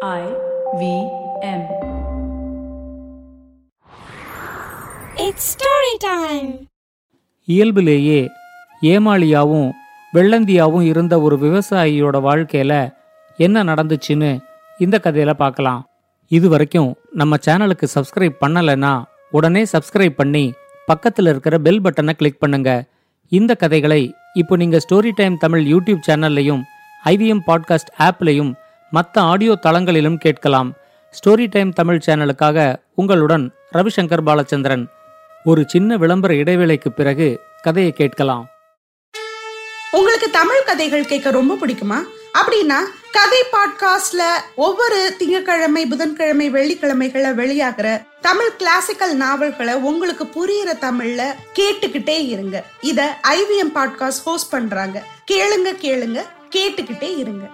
I V M. It's story time. இயல்பிலேயே ஏமாளியாவும் வெள்ளந்தியாவும் இருந்த ஒரு விவசாயியோட வாழ்க்கையில என்ன நடந்துச்சுன்னு இந்த கதையில பார்க்கலாம் இது வரைக்கும் நம்ம சேனலுக்கு சப்ஸ்கிரைப் பண்ணலைன்னா உடனே சப்ஸ்கிரைப் பண்ணி பக்கத்தில் இருக்கிற பெல் பட்டனை கிளிக் பண்ணுங்க இந்த கதைகளை இப்போ நீங்க ஸ்டோரி டைம் தமிழ் யூடியூப் சேனல்லையும் ஐவிஎம் பாட்காஸ்ட் ஆப்லையும் மற்ற ஆடியோ தளங்களிலும் கேட்கலாம். ஸ்டோரி டைம் தமிழ் சேனலுக்காக உங்களுடன் ரவிசங்கர் பாலச்சந்திரன். ஒரு சின்ன விளம்பர இடைவேளைக்கு பிறகு கதையை கேட்கலாம். உங்களுக்கு தமிழ் கதைகள் கேட்க ரொம்ப பிடிக்குமா? அப்படின்னா கதை பாட்காஸ்ட்ல ஒவ்வொரு திங்கட்கிழமை புதன்கிழமை வெள்ளிக்கிழமைகளை வெளியாகிற தமிழ் கிளாசிக்கல் நாவல்களை உங்களுக்கு புரியுற தமிழ்ல கேட்டுக்கிட்டே இருங்க. இத ஐவிஎம் பாட்காஸ்ட் ஹோஸ்ட் பண்றாங்க. கேளுங்க கேளுங்க கேட்டுக்கிட்டே இருங்க.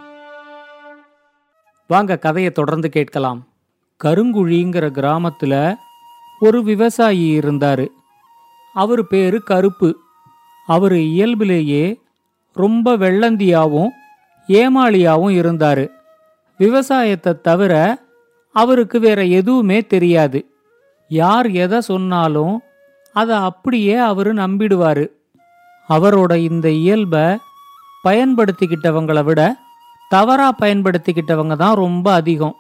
வாங்க கதையை தொடர்ந்து கேட்கலாம். கருங்குழிங்கிற கிராமத்துல ஒரு விவசாயி இருந்தாரு. அவர் பேரு கருப்பு. அவர் இயல்பிலேயே ரொம்ப வெள்ளந்தியாவும் ஏமாளியாவும் இருந்தாரு. விவசாயத்தை தவிர அவருக்கு வேற எதுவுமே தெரியாது. யார் எதை சொன்னாலும் அதை அப்படியே அவர் நம்பிடுவாரு. அவரோட இந்த இயல்பை பயன்படுத்திக்கிட்டவங்களை விட தவறா பயன்படுத்திக்கிட்டவங்க தான் ரொம்ப அதிகம்.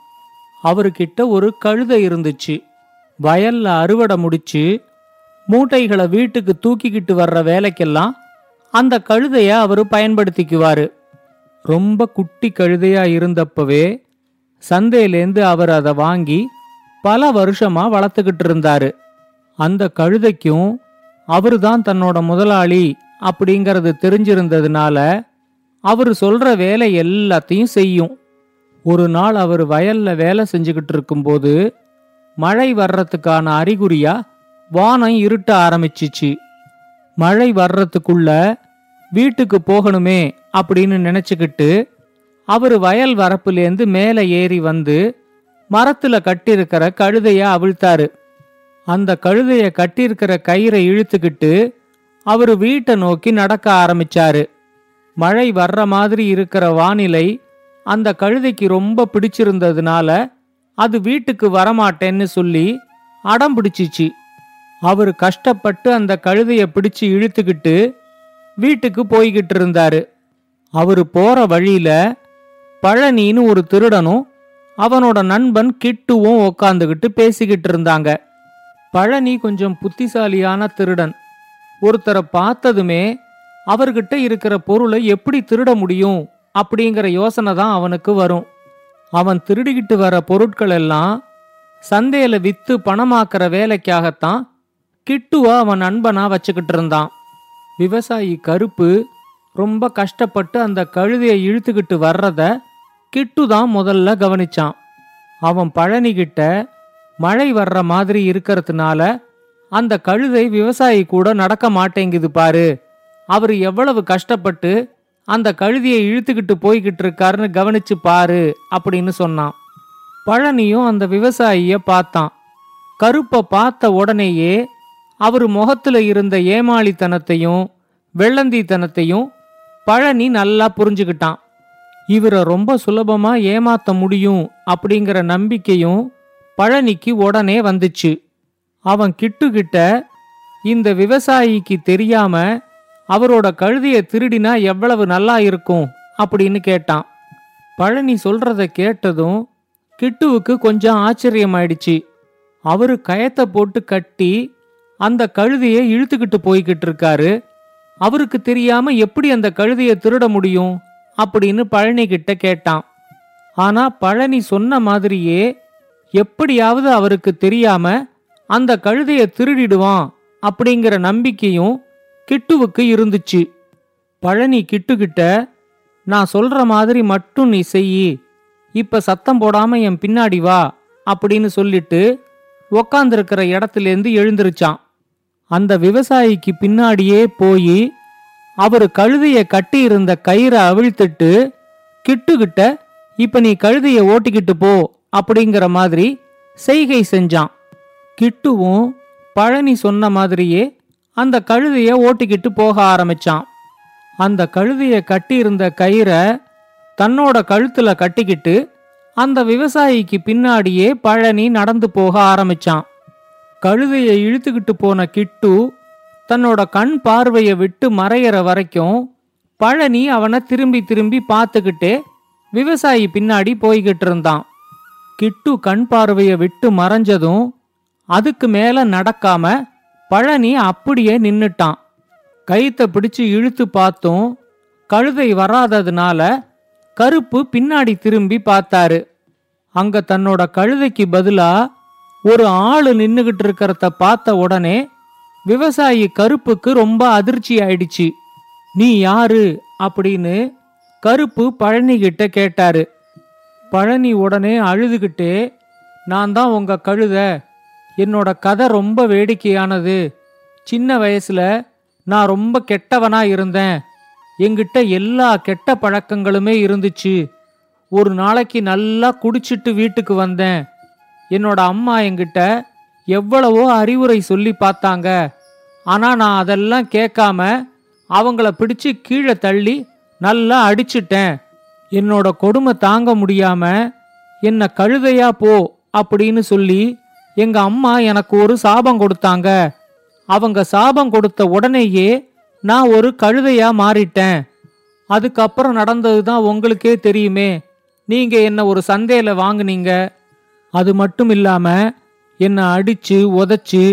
அவர்கிட்ட ஒரு கழுதை இருந்துச்சு. வயல்ல அறுவடை முடிச்சு மூட்டைகளை வீட்டுக்கு தூக்கிக்கிட்டு வர்ற வேலைக்கெல்லாம் அந்த கழுதைய அவர் பயன்படுத்திக்குவாரு. ரொம்ப குட்டி கழுதையா இருந்தப்பவே சந்தையிலேந்து அவர் அதை வாங்கி பல வருஷமா வளர்த்துக்கிட்டு இருந்தாரு. அந்த கழுதைக்கும் அவரு தான் தன்னோட முதலாளி அப்படிங்கறது தெரிஞ்சிருந்ததுனால அவர் சொல்ற வேலை எல்லாத்தையும் செய்யும். ஒரு நாள் அவர் வயல்ல வேலை செஞ்சுக்கிட்டு இருக்கும்போது மழை வர்றதுக்கான அறிகுறியா வானம் இருட்ட ஆரம்பிச்சிச்சு. மழை வர்றதுக்குள்ள வீட்டுக்கு போகணுமே அப்படின்னு நினைச்சுக்கிட்டு அவர் வயல் வரப்புலேருந்து மேலே ஏறி வந்து மரத்துல கட்டியிருக்கிற கழுதையை அவிழ்த்தாரு. அந்த கழுதையை கட்டியிருக்கிற கயிறை இழுத்துக்கிட்டு அவர் வீட்டை நோக்கி நடக்க ஆரம்பிச்சாரு. மழை வர்ற மாதிரி இருக்கிற வானிலை அந்த கழுதைக்கு ரொம்ப பிடிச்சிருந்ததுனால அது வீட்டுக்கு வரமாட்டேன்னு சொல்லி அடம் பிடிச்சிச்சு. அவர் கஷ்டப்பட்டு அந்த கழுதையை பிடிச்சு இழுத்துக்கிட்டு வீட்டுக்கு போய்கிட்டு இருந்தாரு. அவர் போற வழியில பழனின்னு ஒரு திருடனும் அவனோட நண்பன் கிட்டுவும் உக்காந்துகிட்டு பேசிக்கிட்டு இருந்தாங்க. பழனி கொஞ்சம் புத்திசாலியான திருடன். ஒருத்தரை பார்த்ததுமே அவர்கிட்ட இருக்கிற பொருளை எப்படி திருட முடியும் அப்படிங்கிற யோசனை தான் அவனுக்கு வரும். அவன் திருடிக்கிட்டு வர பொருட்கள் எல்லாம் சந்தையில வித்து பணமாக்குற வேலைக்காகத்தான் கிட்டுவா அவன் நண்பனா வச்சுக்கிட்டு இருந்தான். விவசாயி கருப்பு ரொம்ப கஷ்டப்பட்டு அந்த கழுதையை இழுத்துக்கிட்டு வர்றத கிட்டு தான் முதல்ல கவனிச்சான். அவன் பழனிகிட்ட மழை வர்ற மாதிரி இருக்கிறதுனால அந்த கழுதை விவசாயி கூட நடக்க மாட்டேங்குது பாரு அவர் எவ்வளவு கஷ்டப்பட்டு அந்த கழுதியை இழுத்துக்கிட்டு போய்கிட்டு இருக்காருன்னு கவனிச்சு பாரு அப்படின்னு சொன்னான். பழனியும் அந்த விவசாயிய பார்த்தான். கருப்பை பார்த்த உடனேயே அவர் முகத்துல இருந்த ஏமாளித்தனத்தையும் வெள்ளந்தித்தனத்தையும் பழனி நல்லா புரிஞ்சுக்கிட்டான். இவரை ரொம்ப சுலபமா ஏமாத்த முடியும் அப்படிங்கிற நம்பிக்கையும் பழனிக்கு உடனே வந்துச்சு. அவன் கிட்டுக்கிட்ட இந்த விவசாயிக்கு தெரியாம அவரோட கழுதைய திருடினா எவ்வளவு நல்லா இருக்கும் அப்படின்னு கேட்டான். பழனி சொல்றத கேட்டதும் கிட்டுவுக்கு கொஞ்சம் ஆச்சரியமாயிடுச்சு. அவரு கயத்தை போட்டு கட்டி அந்த கழுதையை இழுத்துக்கிட்டு போய்கிட்டு இருக்காரு. அவருக்கு தெரியாம எப்படி அந்த கழுதையை திருட முடியும் அப்படின்னு பழனி கிட்ட கேட்டான். ஆனா பழனி சொன்ன மாதிரியே எப்படியாவது அவருக்கு தெரியாம அந்த கழுதையை திருடிடுவான் அப்படிங்கிற நம்பிக்கையும் கிட்டுவுக்கு இருந்துச்சு. பழனி கிட்டுக்கிட்ட நான் சொல்ற மாதிரி மட்டும் நீ செய் இப்ப சத்தம் போடாம என் பின்னாடி வா அப்படின்னு சொல்லிட்டு உக்காந்துருக்கிற இடத்துலேருந்து எழுந்திருச்சான். அந்த விவசாயிக்கு பின்னாடியே போய் அவர் கழுதைய கட்டி இருந்த கயிறை அவிழ்த்துட்டு கிட்டுக்கிட்ட இப்ப நீ கழுதைய ஓட்டிக்கிட்டு போ அப்படிங்கிற மாதிரி செய்கை செஞ்சான். கிட்டுவும் பழனி சொன்ன மாதிரியே அந்த கழுதைய ஓட்டிக்கிட்டு போக ஆரம்பிச்சான். அந்த கழுதைய கட்டியிருந்த கயிறை தன்னோட கழுத்துல கட்டிக்கிட்டு அந்த விவசாயிக்கு பின்னாடியே பழனி நடந்து போக ஆரம்பிச்சான். கழுதையை இழுத்துக்கிட்டு போன கிட்டு தன்னோட கண் பார்வையை விட்டு மறையிற வரைக்கும் பழனி அவனை திரும்பி திரும்பி பார்த்துக்கிட்டே விவசாயி பின்னாடி போய்கிட்டு இருந்தான். கிட்டு கண் பார்வையை விட்டு மறைஞ்சதும் அதுக்கு மேல நடக்காம பழனி அப்படியே நின்னுட்டான். கயித்தை பிடிச்சு இழுத்து பார்த்தும். கழுதை வராததுனால கருப்பு பின்னாடி திரும்பி பார்த்தாரு. அங்க தன்னோட கழுதைக்கு பதிலா ஒரு ஆளு நின்னுகிட்டு இருக்கிறத பார்த்த உடனே விவசாயி கருப்புக்கு ரொம்ப அதிர்ச்சி ஆயிடுச்சு. நீ யாரு? அப்படின்னு கருப்பு பழனி கிட்ட கேட்டாரு. பழனி உடனே அழுதுகிட்டே நான் தான் உங்க கழுத. என்னோட கதை ரொம்ப வேடிக்கையானது. சின்ன வயசுல நான் ரொம்ப கெட்டவனா இருந்தேன். என்கிட்ட எல்லா கெட்ட பழக்கங்களுமே இருந்துச்சு. ஒரு நாளைக்கு நல்லா குடிச்சிட்டு வீட்டுக்கு வந்தேன். என்னோட அம்மா என்கிட்ட எவ்வளவோ அறிவுரை சொல்லி பார்த்தாங்க. ஆனா நான் அதெல்லாம் கேட்காம அவங்கள பிடிச்சு கீழே தள்ளி நல்லா அடிச்சிட்டேன். என்னோட கொடுமை தாங்க முடியாம என்ன கழுதையா போ அப்படின்னு சொல்லி எங்க அம்மா எனக்கு ஒரு சாபம் கொடுத்தாங்க. அவங்க சாபம் கொடுத்த உடனேயே நான் ஒரு கழுதையா மாறிட்டேன். அதுக்கப்புறம் நடந்தது தான் உங்களுக்கே தெரியுமே. நீங்க என்ன ஒரு சந்தையில வாங்குனீங்க? அது மட்டும் இல்லாம என்னை அடிச்சு உதச்சு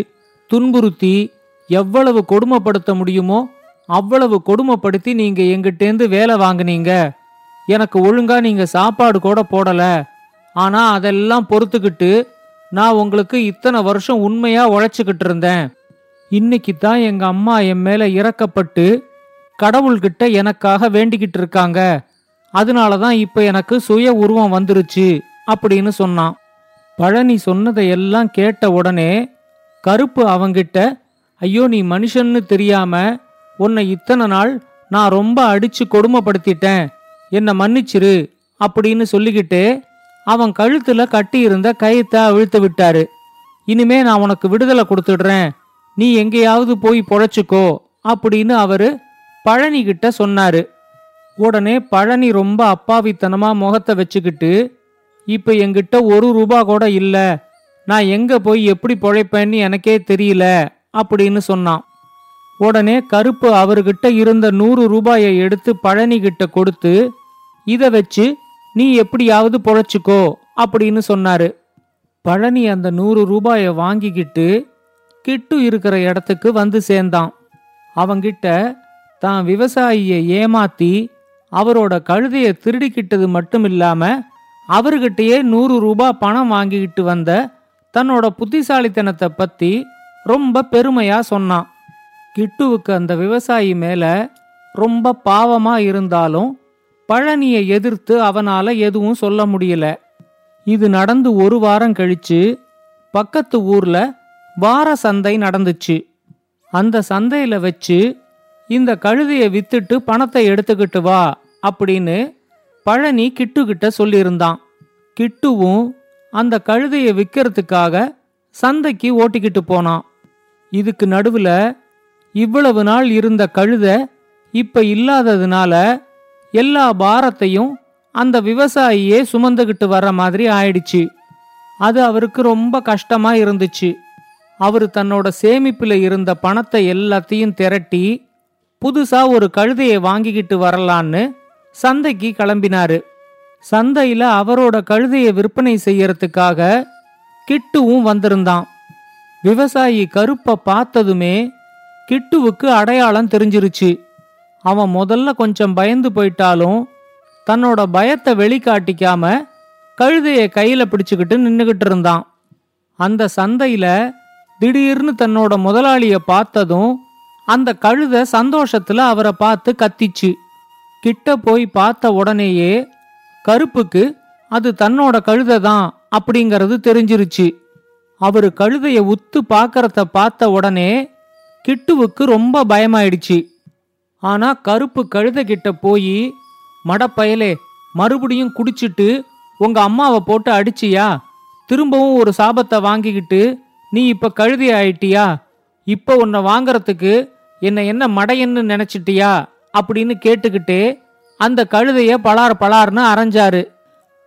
துன்புறுத்தி எவ்வளவு கொடுமைப்படுத்த முடியுமோ அவ்வளவு கொடுமைப்படுத்தி நீங்க எங்கிட்டேந்து வேலை வாங்குனீங்க. எனக்கு ஒழுங்கா நீங்க சாப்பாடு கூட போடல. ஆனா அதெல்லாம் பொறுத்துக்கிட்டு நான் உங்களுக்கு இத்தனை வருஷம் உண்மையா உழைச்சுக்கிட்டு இருந்தேன். இன்னைக்கு தான் எங்க அம்மா என் மேல இறக்கப்பட்டு கடவுள்கிட்ட எனக்காக வேண்டிக்கிட்டு இருக்காங்க. அதனால தான் இப்ப எனக்கு சுய உருவம் வந்துருச்சு அப்படின்னு சொன்னான். பழனி சொன்னதை எல்லாம் கேட்ட உடனே கருப்பு அவங்கிட்ட ஐயோ நீ மனுஷன்னு தெரியாம உன்னை இத்தனை நாள் நான் ரொம்ப அடிச்சு கொடுமைப்படுத்திட்டேன். என்னை மன்னிச்சிரு அப்படின்னு சொல்லிக்கிட்டு அவன் கழுத்துல கட்டியிருந்த கயித்தை அவிழ்த்து விட்டாரு. இனிமே நான் உனக்கு விடுதலை கொடுத்துடுறேன். நீ எங்கேயாவது போய் பொழைச்சிக்கோ அப்படின்னு அவரு பழனி கிட்ட சொன்னாரு. உடனே பழனி ரொம்ப அப்பாவித்தனமா முகத்தை வச்சுக்கிட்டு இப்ப என்கிட்ட ஒரு ரூபா கூட இல்ல. நான் எங்க போய் எப்படி பொழைப்பேன்னு எனக்கே தெரியல அப்படின்னு சொன்னான். உடனே கருப்பு அவர்கிட்ட இருந்த நூறு ரூபாயை எடுத்து பழனி கிட்ட கொடுத்து இதை வச்சு நீ எப்படியாவது பொழைச்சிக்கோ அப்படின்னு சொன்னாரு. பழனி அந்த நூறு ரூபாயை வாங்கிக்கிட்டு கிட்டு இருக்கிற இடத்துக்கு வந்து சேர்ந்தான். அவங்கிட்ட தான் விவசாயியை ஏமாத்தி அவரோட கழுதைய திருடிக்கிட்டது மட்டும் இல்லாம அவர்கிட்டயே நூறு ரூபாய் பணம் வாங்கிக்கிட்டு வந்த தன்னோட புத்திசாலித்தனத்தை பத்தி ரொம்ப பெருமையா சொன்னான். கிட்டுவுக்கு அந்த விவசாயி மேல ரொம்ப பாவமா இருந்தாலும் பழனியை எதிர்த்து அவனால எதுவும் சொல்ல முடியல. இது நடந்து ஒரு வாரம் கழிச்சு பக்கத்து ஊர்ல வார சந்தை நடந்துச்சு. அந்த சந்தையில வச்சு இந்த கழுதையை வித்துட்டு பணத்தை எடுத்துக்கிட்டு வா அப்படின்னு பழனி கிட்டுகிட்ட சொல்லியிருந்தான். கிட்டுவும் அந்த கழுதையை விற்கிறதுக்காக சந்தைக்கு ஓட்டிக்கிட்டு போனான். இதுக்கு நடுவுல இவ்வளவு நாள் இருந்த கழுத இப்ப இல்லாததுனால எல்லா பாரத்தையும் அந்த விவசாயியே சுமந்துகிட்டு வர்ற மாதிரி ஆயிடுச்சு. அது அவருக்கு ரொம்ப கஷ்டமா இருந்துச்சு. அவர் தன்னோட சேமிப்பில் இருந்த பணத்தை எல்லாத்தையும் திரட்டி புதுசா ஒரு கழுதையை வாங்கிக்கிட்டு வரலான்னு சந்தைக்கு கிளம்பினாரு. சந்தையில அவரோட கழுதையை விற்பனை செய்யறதுக்காக கிட்டுவும் வந்திருந்தான். விவசாயி கருப்பை பார்த்ததுமே கிட்டுவுக்கு அடையாளம் தெரிஞ்சிருச்சு. அவன் முதல்ல கொஞ்சம் பயந்து போயிட்டாலும் தன்னோட பயத்தை வெளிக்காட்டிக்காம கழுதையை கையில பிடிச்சுக்கிட்டு நின்னுகிட்டு இருந்தான். அந்த சந்தையில திடீர்னு தன்னோட முதலாளிய பார்த்ததும் அந்த கழுத சந்தோஷத்துல அவரை பார்த்து கத்திச்சு. கிட்ட போய் பார்த்த உடனேயே கருப்புக்கு அது தன்னோட கழுதை தான் அப்படிங்கிறது தெரிஞ்சிருச்சு. அவரு கழுதைய உத்து பார்க்கறத பார்த்த உடனே கிட்டுவுக்கு ரொம்ப பயமாயிடுச்சு. ஆனா கருப்பு கழுதை கிட்ட போய் மடப்பயலே மறுபடியும் குடிச்சிட்டு உங்க அம்மாவை போட்டு அடிச்சியா? திரும்பவும் ஒரு சாபத்தை வாங்கிக்கிட்டு நீ இப்ப கழுதி ஆயிட்டியா? இப்ப உன்னை வாங்கறதுக்கு என்னை என்ன மடையன்னு நினைச்சிட்டியா? அப்படின்னு கேட்டுக்கிட்டே அந்த கழுதைய பலார் பலார்னு அரைஞ்சாரு.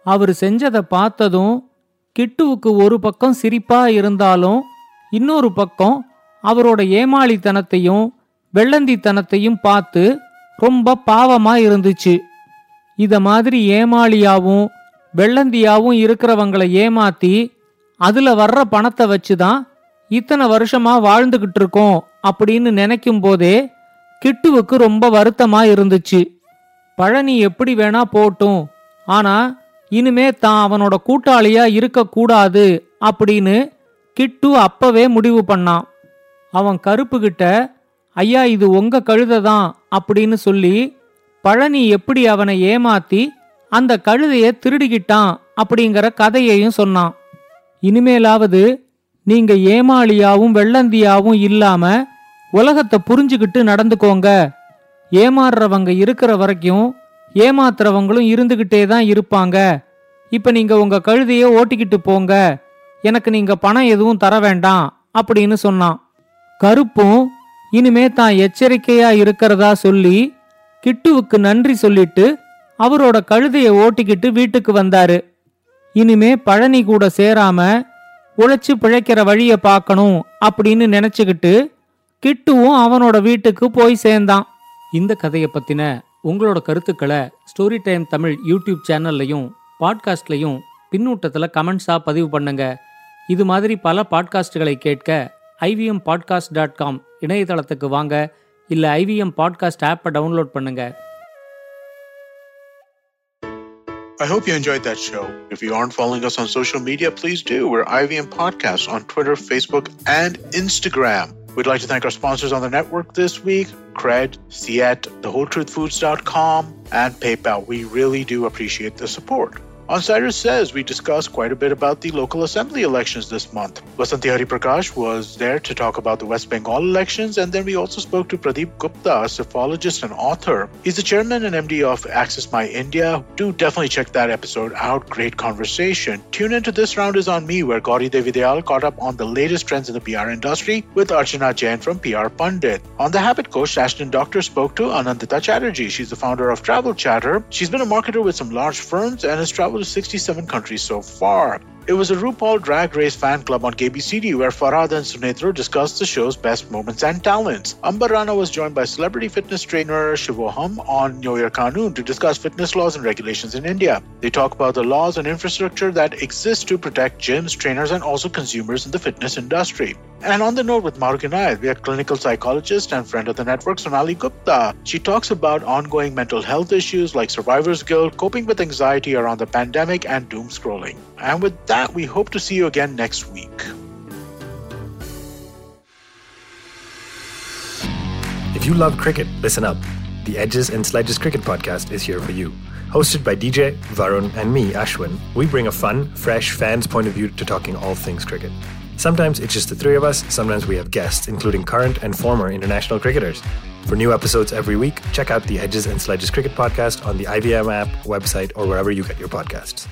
அவர் செஞ்சதை பார்த்ததும் கிட்டுவுக்கு ஒரு பக்கம் சிரிப்பா இருந்தாலும் இன்னொரு பக்கம் அவரோட ஏமாளித்தனத்தையும் வெள்ளந்தித்தனத்தையும் பார்த்து ரொம்ப பாவமா இருந்துச்சு இத மாதிரி ஏமாளியாவும் வெள்ளந்தியாவும் இருக்கிறவங்களை ஏமாத்தி அதுல வர்ற பணத்தை வச்சுதான் இத்தனை வருஷமா வாழ்ந்துகிட்டு இருக்கோம் அப்படின்னு நினைக்கும் போதே கிட்டுவுக்கு ரொம்ப வருத்தமா இருந்துச்சு பழனி எப்படி வேணா போட்டும் ஆனா இனிமே தான் அவனோட கூட்டாளியா இருக்கக்கூடாது அப்படின்னு கிட்டு அப்பவே முடிவு பண்ணான். அவன் கருப்புகிட்ட ஐயா இது உங்க கழுதை தான் அப்படின்னு சொல்லி பழனி எப்படி அவனை ஏமாத்தி அந்த கழுதைய திருடிக்கிட்டான் அப்படிங்கிற கதையையும் சொன்னான். இனிமேலாவது நீங்க ஏமாளியாவும் வெள்ளந்தியாவும் இல்லாம உலகத்தை புரிஞ்சுக்கிட்டு நடந்துக்கோங்க. ஏமாறுறவங்க இருக்கிற வரைக்கும் ஏமாத்துறவங்களும் இருந்துகிட்டே தான் இருப்பாங்க. இப்ப நீங்க உங்க கழுதைய ஓட்டிக்கிட்டு போங்க. எனக்கு நீங்க பணம் எதுவும் தர வேண்டாம் அப்படின்னு சொன்னான். கருப்பும் இனிமே தான் எச்சரிக்கையா இருக்கிறதா சொல்லி கிட்டுவுக்கு நன்றி சொல்லிட்டு அவரோட கழுதைய ஓட்டிக்கிட்டு வீட்டுக்கு வந்தாரு. இனிமே பழனி கூட சேராம உழைச்சு பிழைக்கிற வழிய பார்க்கணும் அப்படின்னு நினைச்சுக்கிட்டு கிட்டுவும் அவனோட வீட்டுக்கு போய் சேர்ந்தான். இந்த கதையை பத்தின உங்களோட கருத்துக்களை ஸ்டோரி டைம் தமிழ் யூடியூப் சேனல்லையும் பாட்காஸ்ட்லையும் பின்னூட்டத்தில் கமெண்ட்ஸாக பதிவு பண்ணுங்க. இது மாதிரி பல பாட்காஸ்டுகளை கேட்க ஐவிஎம் பாட்காஸ்ட் டாட் காம் இணையதளத்துக்கு வாங்க இல்ல ஐவிஎம் பாட்காஸ்ட் ஆப்பை டவுன்லோட் பண்ணுங்க I hope you enjoyed that show. If you aren't following us on social media, please do. We're IVM Podcast on Twitter, Facebook, and Instagram. We'd like to thank our sponsors on the network this week Cred, Ciet, TheWholeTruthFoods.com, and PayPal. We really do appreciate the support. On Cider Says, we discussed quite a bit about the local assembly elections this month. Vasanti Hari Prakash was there to talk about the West Bengal elections, and then we also spoke to Pradeep Gupta, a psephologist and author. He's the chairman and MD of Access My India. Do definitely check that episode out. Great conversation. Tune into This Round is on Me, where Gauri Devidayal caught up on the latest trends in the PR industry with Archana Jain from PR Pundit. On The Habit Coach, Ashton Doctor spoke to Anandita Chatterjee. She's the founder of Travel Chatter. She's been a marketer with some large firms and has traveled to 67 countries so far. It was a RuPaul Drag Race fan club on KBCD where Farhad and Sunetro discussed the show's best moments and talents. Ambarana was joined by celebrity fitness trainer Shivoham on New Year Kanun to discuss fitness laws and regulations in India. They talk about the laws and infrastructure that exist to protect gyms, trainers, and also consumers in the fitness industry. And on the note with Maruk Inayat, we are clinical psychologist and friend of the network, Sonali Gupta. She talks about ongoing mental health issues like survivor's guilt, coping with anxiety around the pandemic, and doom scrolling. And with that, we hope to see you again next week. If you love cricket, listen up. The Edges and Sledges Cricket Podcast is here for you. Hosted by DJ, Varun, and me, Ashwin, we bring a fun, fresh fan's point of view to talking all things cricket. Sometimes it's just the three of us, sometimes we have guests, including current and former international cricketers. For new episodes every week, check out the Edges and Sledges Cricket Podcast on the IVM app, website, or wherever you get your podcasts.